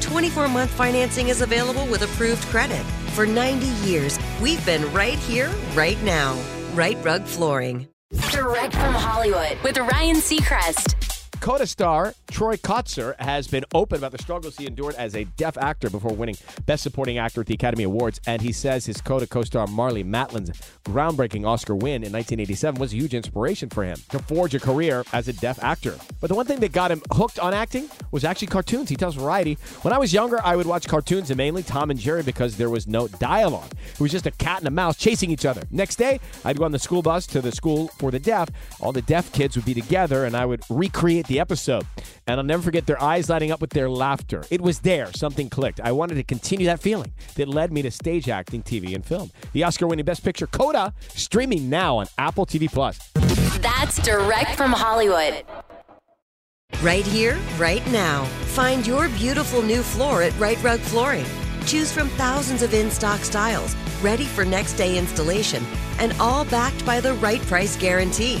24 month financing is available with approved credit. For 90 years, we've been right here, right now. Rite Rug Flooring. Direct from Hollywood with Ryan Seacrest. Coda star Troy Kotsur has been open about the struggles he endured as a deaf actor before winning Best Supporting Actor at the Academy Awards. And he says his Coda co star Marlee Matlin's groundbreaking Oscar win in 1987 was a huge inspiration for him to forge a career as a deaf actor. But the one thing that got him hooked on acting was actually cartoons. He tells Variety, When I was younger, I would watch cartoons and mainly Tom and Jerry because there was no dialogue. It was just a cat and a mouse chasing each other. Next day, I'd go on the school bus to the school for the deaf. All the deaf kids would be together and I would recreate the episode. And I'll never forget their eyes lighting up with their laughter. It was there. Something clicked. I wanted to continue that feeling that led me to stage acting, TV, and film. The Oscar winning Best Picture Coda streaming now on Apple TV Plus. That's direct from Hollywood. Right here, right now. Find your beautiful new floor at Rite Rug Flooring. Choose from thousands of in stock styles, ready for next day installation, and all backed by the right price guarantee.